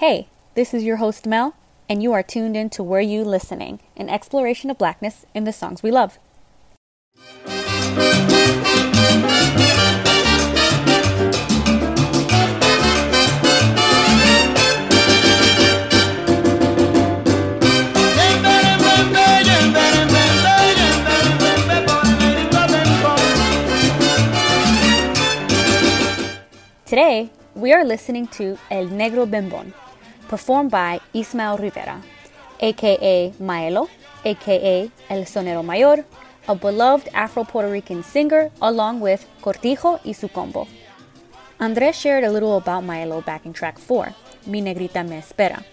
Hey, this is your host Mel, and you are tuned in to Were You Listening, an exploration of blackness in the songs we love. Today, we are listening to El Negro Bembon, performed by Ismael Rivera, aka Maelo, aka El Sonero Mayor, a beloved Afro Puerto Rican singer, along with Cortijo y su combo. Andres shared a little about Maelo back in track 4, Mi Negrita Me Espera,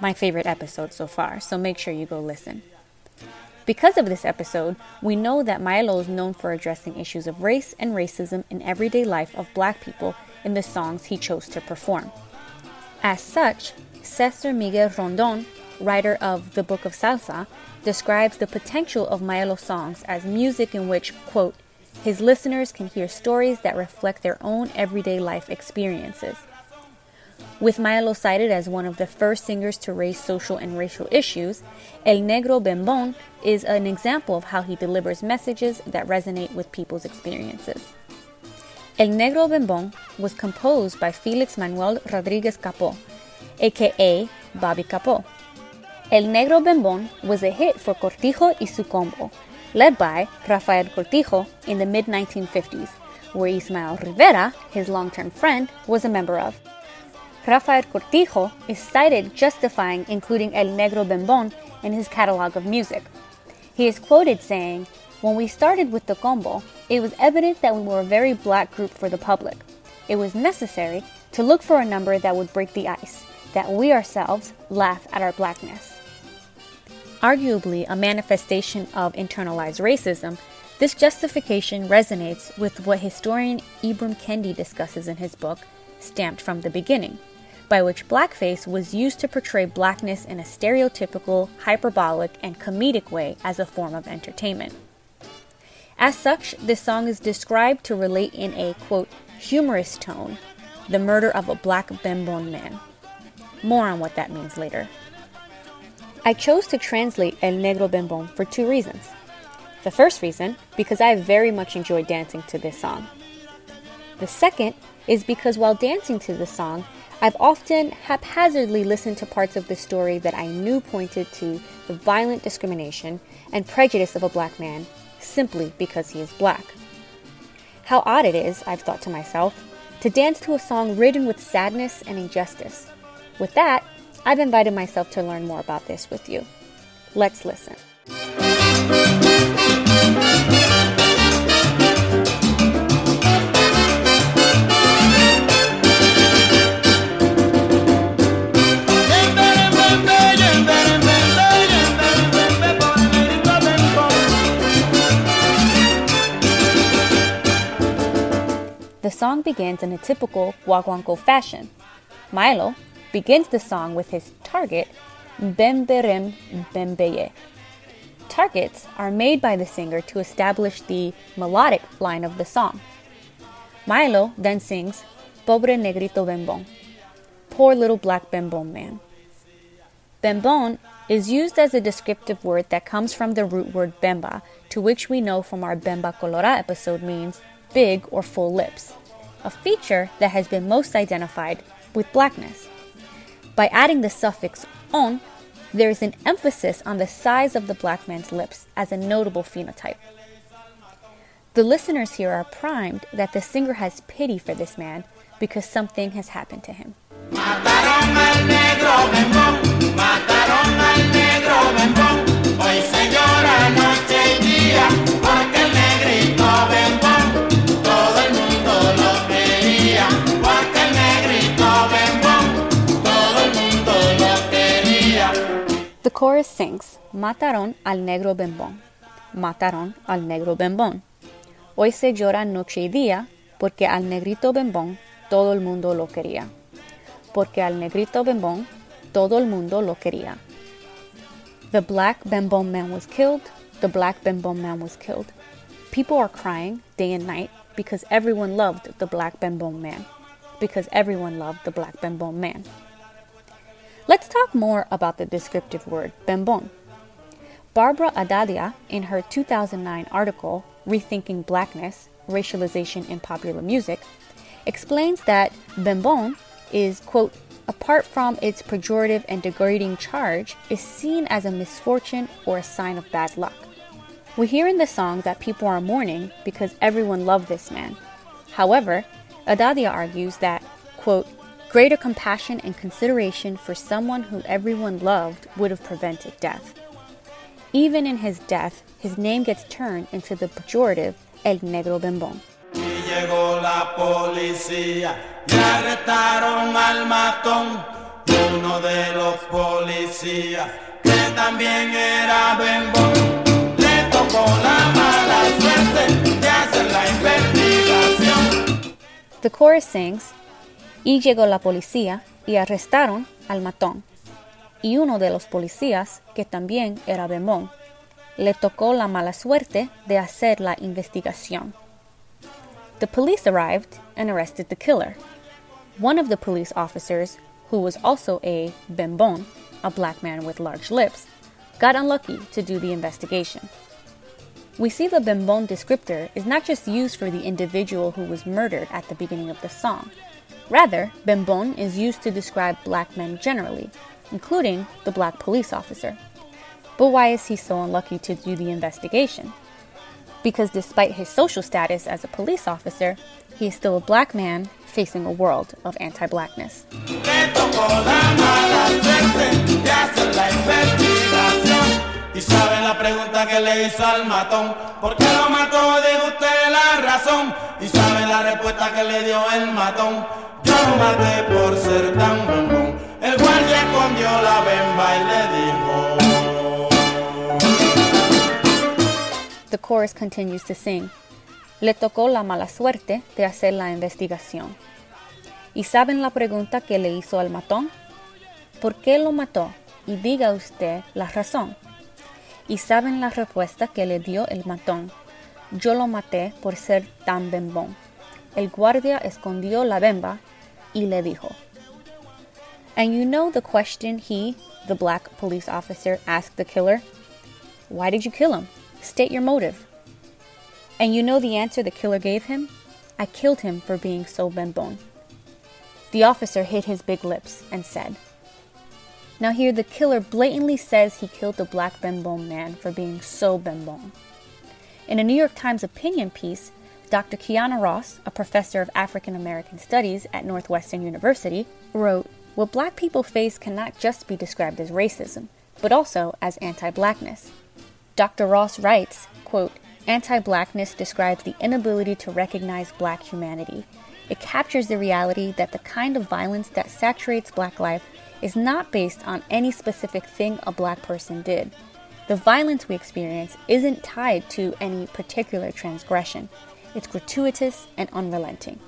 my favorite episode so far, so make sure you go listen. Because of this episode, we know that Maelo is known for addressing issues of race and racism in everyday life of black people in the songs he chose to perform. As such, Cesar Miguel Rondon, writer of The Book of Salsa, describes the potential of Maelo's songs as music in which, quote, his listeners can hear stories that reflect their own everyday life experiences. With Maelo cited as one of the first singers to raise social and racial issues, El Negro Bembon is an example of how he delivers messages that resonate with people's experiences. El Negro Bembon was composed by Felix Manuel Rodriguez Capó, aka Bobby Capó. El Negro Bembon was a hit for Cortijo y su combo, led by Rafael Cortijo in the mid 1950s, where Ismael Rivera, his long term friend, was a member of. Rafael Cortijo is cited justifying including El Negro Bembon in his catalog of music. He is quoted saying, When we started with the combo, it was evident that we were a very black group for the public. It was necessary to look for a number that would break the ice, that we ourselves laugh at our blackness. Arguably a manifestation of internalized racism, this justification resonates with what historian Ibram Kendi discusses in his book, Stamped from the Beginning by which blackface was used to portray blackness in a stereotypical, hyperbolic, and comedic way as a form of entertainment. As such, this song is described to relate in a quote, humorous tone the murder of a black Bembon man. More on what that means later. I chose to translate El Negro Bembon for two reasons. The first reason, because I very much enjoyed dancing to this song. The second is because while dancing to the song, I've often haphazardly listened to parts of the story that I knew pointed to the violent discrimination and prejudice of a black man simply because he is black. How odd it is, I've thought to myself, to dance to a song ridden with sadness and injustice. With that, I've invited myself to learn more about this with you. Let's listen. The song begins in a typical Guaguanco fashion. Maelo begins the song with his target, Bemberem Bembeye. Targets are made by the singer to establish the melodic line of the song. Maelo then sings Pobre Negrito Bembon, Poor Little Black Bembon Man. Bembon is used as a descriptive word that comes from the root word bemba, to which we know from our Bemba Colora episode means big or full lips, a feature that has been most identified with blackness. By adding the suffix on, there is an emphasis on the size of the black man's lips as a notable phenotype. The listeners here are primed that the singer has pity for this man because something has happened to him. Chorus sings, Mataron al negro bembón, mataron al negro bembón. Hoy se llora noche y día porque al negrito bembón todo el mundo lo quería. Porque al negrito bembón todo el mundo lo quería. The black bembón man was killed, the black bembón man was killed. People are crying day and night because everyone loved the black bembón man. Because everyone loved the black bembón man. Let's talk more about the descriptive word bembon. Barbara Abadía, in her 2009 article, Rethinking Blackness Racialization in Popular Music, explains that bembon is, quote, apart from its pejorative and degrading charge, is seen as a misfortune or a sign of bad luck. We hear in the song that people are mourning because everyone loved this man. However, Abadía argues that, quote, Greater compassion and consideration for someone who everyone loved would have prevented death. Even in his death, his name gets turned into the pejorative El Negro Bembón. llegó la policía y arrestaron al matón, uno de los policías que también era bembón. Le tocó la mala suerte de hacer la investigación. The chorus sings, Y llegó la policía y arrestaron al matón. Y uno de los policías, que también era bembón, le tocó la mala suerte de hacer la investigación. The police arrived and arrested the killer. One of the police officers, who was also a bembon, a black man with large lips, got unlucky to do the investigation. We see the bembon descriptor is not just used for the individual who was murdered at the beginning of the song. Rather, bembon is used to describe black men generally, including the black police officer. But why is he so unlucky to do the investigation? Because despite his social status as a police officer, he is still a black man facing a world of anti blackness. Que le hizo al matón, ¿por qué lo mató? Diga usted la razón. Y sabe la respuesta que le dio el matón, yo lo maté por ser tan bombón. El guardia escondió la bemba y le dijo. The chorus continues to sing. Le tocó la mala suerte de hacer la investigación. ¿Y saben la pregunta que le hizo al matón? ¿Por qué lo mató? Y diga usted la razón. ¿Y saben la respuesta que le dio el matón? Yo lo maté por ser tan bembón. El guardia escondió la bemba y le dijo. And you know the question he, the black police officer, asked the killer? Why did you kill him? State your motive. And you know the answer the killer gave him? I killed him for being so bembon. The officer hit his big lips and said, Now here the killer blatantly says he killed the black bembon man for being so bembon. In a New York Times opinion piece, Dr. Kihana Ross, a professor of African American Studies at Northwestern University, wrote, What black people face cannot just be described as racism, but also as anti blackness. Dr. Ross writes, quote, Anti-blackness describes the inability to recognize black humanity. It captures the reality that the kind of violence that saturates black life is not based on any specific thing a black person did. The violence we experience isn't tied to any particular transgression. It's gratuitous and unrelenting.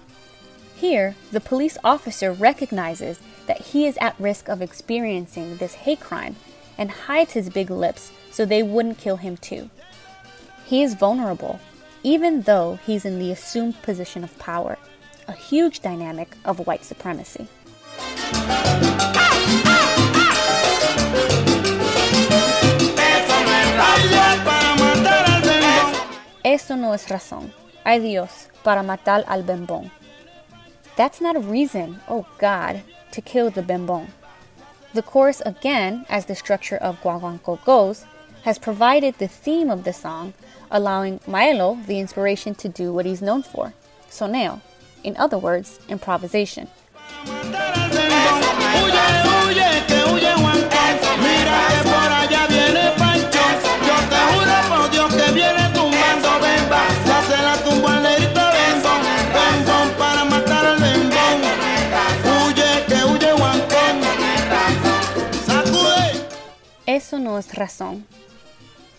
Here, the police officer recognizes that he is at risk of experiencing this hate crime and hides his big lips so they wouldn't kill him too. He is vulnerable, even though he's in the assumed position of power, a huge dynamic of white supremacy. Eso no es razón. Ay Dios, para matar al bembón. That's not a reason, oh God, to kill the bembón. The chorus, again, as the structure of Guaguanco goes, has provided the theme of the song, allowing Maelo the inspiration to do what he's known for soneo. In other words, improvisation. No es razón.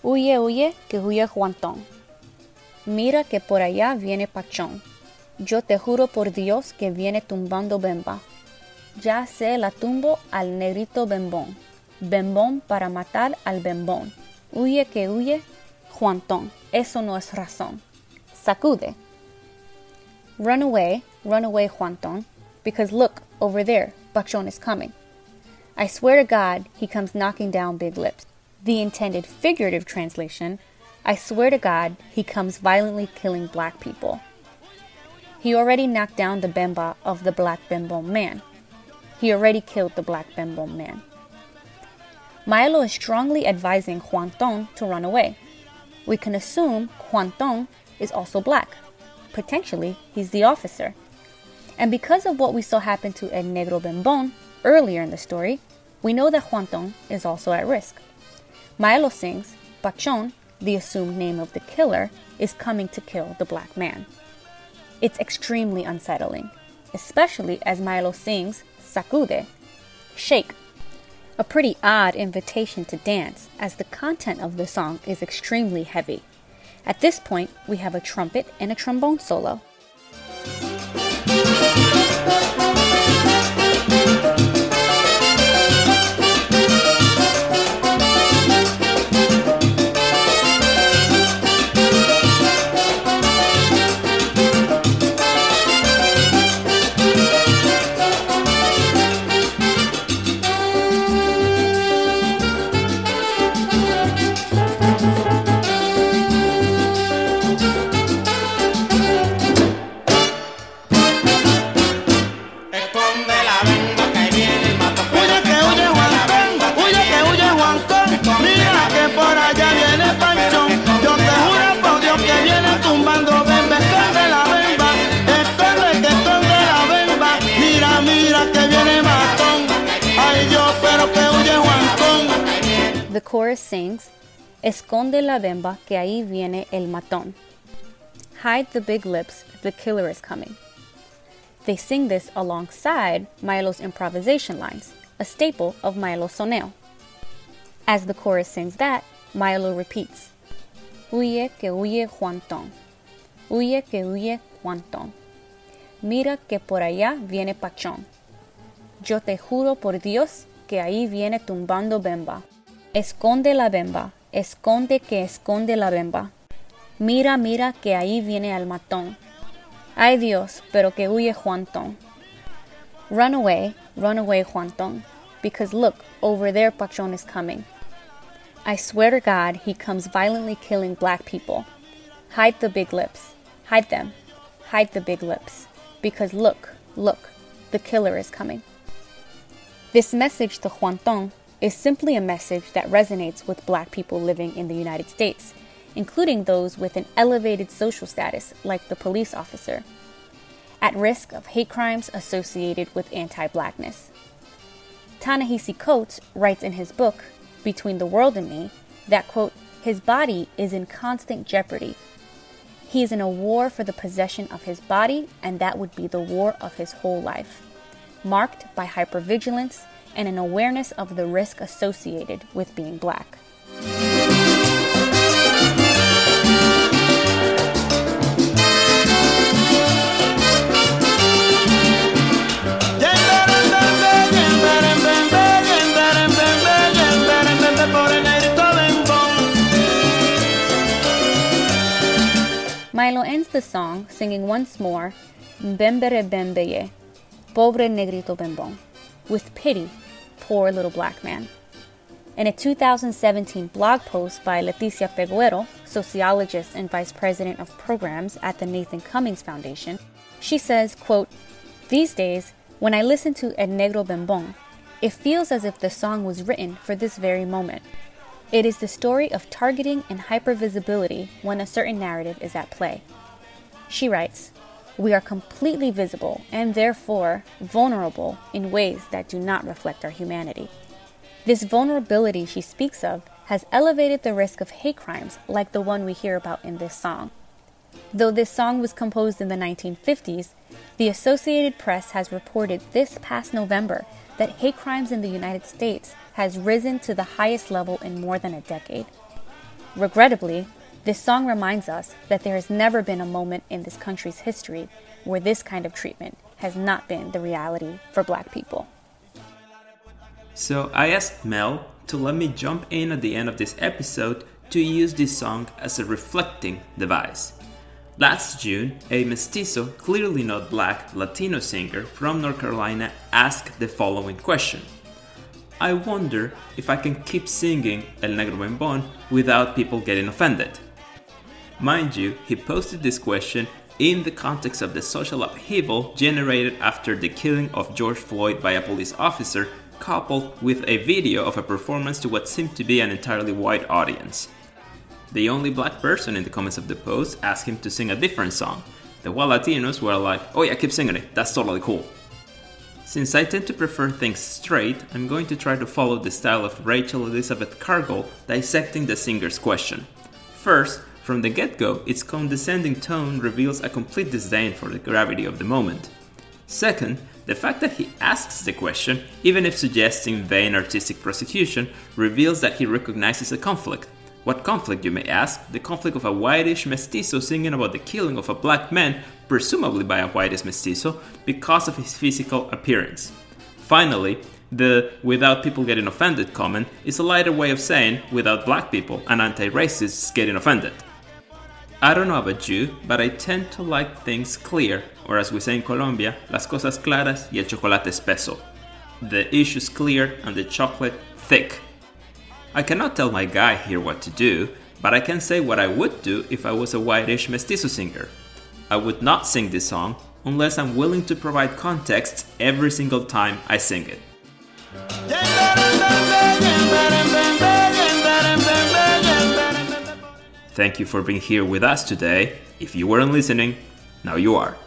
Huye, huye, que huye Juantón. Mira que por allá viene Pachón. Yo te juro por Dios que viene tumbando Bemba. Ya se la tumbo al negrito Bembón. Bembón para matar al Bembón. Huye que huye Juantón. Eso no es razón. Sacude. Run away, run away, Juantón, because look, over there, Pachón is coming. I swear to God, he comes knocking down big lips. The intended figurative translation I swear to God, he comes violently killing black people. He already knocked down the bemba of the black bembon man. He already killed the black bembon man. Maelo is strongly advising Juan Ton to run away. We can assume Juan Ton is also black. Potentially, he's the officer. And because of what we saw happen to El Negro Bembon earlier in the story, we know that Juan Ton is also at risk. Maelo sings, Pachón, the assumed name of the killer, is coming to kill the black man. It's extremely unsettling, especially as Maelo sings Sacude, shake, a pretty odd invitation to dance, as the content of the song is extremely heavy. At this point, we have a trumpet and a trombone solo. Chorus sings, Esconde la bemba que ahí viene el matón. Hide the big lips, the killer is coming. They sing this alongside Milo's improvisation lines, a staple of Milo's soneo. As the chorus sings that, Milo repeats, Huye que huye Juantón. Huye que huye Juantón. Mira que por allá viene Pachón. Yo te juro por Dios que ahí viene tumbando Bemba. Esconde la Bemba, esconde que esconde la Bemba. Mira, mira que ahí viene el matón. Ay Dios, pero que huye Juantón. Run away, run away Juantón, because look, over there Pachón is coming. I swear to God, he comes violently killing black people. Hide the big lips. Hide them. Hide the big lips. Because look, look, the killer is coming. This message to Juantón is simply a message that resonates with black people living in the United States, including those with an elevated social status, like the police officer, at risk of hate crimes associated with anti blackness. Ta-Nehisi Coates writes in his book, Between the World and Me, that, quote, his body is in constant jeopardy. He is in a war for the possession of his body, and that would be the war of his whole life, marked by hypervigilance and an awareness of the risk associated with being black. Maelo ends the song singing once more, Bembere Bembeye, Pobre Negrito Bembon, with pity, poor little black man. In a 2017 blog post by Leticia Peguero, sociologist and vice president of programs at the Nathan Cummings Foundation, she says, quote, These days, when I listen to El Negro Bembon, it feels as if the song was written for this very moment. It is the story of targeting and hypervisibility when a certain narrative is at play. She writes, We are completely visible and therefore vulnerable in ways that do not reflect our humanity. This vulnerability she speaks of has elevated the risk of hate crimes like the one we hear about in this song. Though this song was composed in the 1950s, the Associated Press has reported this past November that hate crimes in the United States has risen to the highest level in more than a decade. Regrettably, this song reminds us that there has never been a moment in this country's history where this kind of treatment has not been the reality for black people. So I asked Mel to let me jump in at the end of this episode to use this song as a reflecting device. Last June, a mestizo, clearly not black, Latino singer from North Carolina asked the following question I wonder if I can keep singing El Negro Bembon without people getting offended. Mind you, he posted this question in the context of the social upheaval generated after the killing of George Floyd by a police officer, coupled with a video of a performance to what seemed to be an entirely white audience. The only black person in the comments of the post asked him to sing a different song. The white Latinos were like, oh yeah, keep singing it, that's totally cool. Since I tend to prefer things straight, I'm going to try to follow the style of Rachel Elizabeth Cargle dissecting the singer's question. First, from the get go, its condescending tone reveals a complete disdain for the gravity of the moment. Second, the fact that he asks the question, even if suggesting vain artistic prosecution, reveals that he recognizes a conflict. What conflict, you may ask? The conflict of a whitish mestizo singing about the killing of a black man, presumably by a whitish mestizo, because of his physical appearance. Finally, the without people getting offended comment is a lighter way of saying without black people and anti racists getting offended. I don't know about you, but I tend to like things clear, or as we say in Colombia, las cosas claras y el chocolate espeso. The issues clear and the chocolate thick. I cannot tell my guy here what to do, but I can say what I would do if I was a whitish mestizo singer. I would not sing this song unless I'm willing to provide context every single time I sing it. Thank you for being here with us today. If you weren't listening, now you are.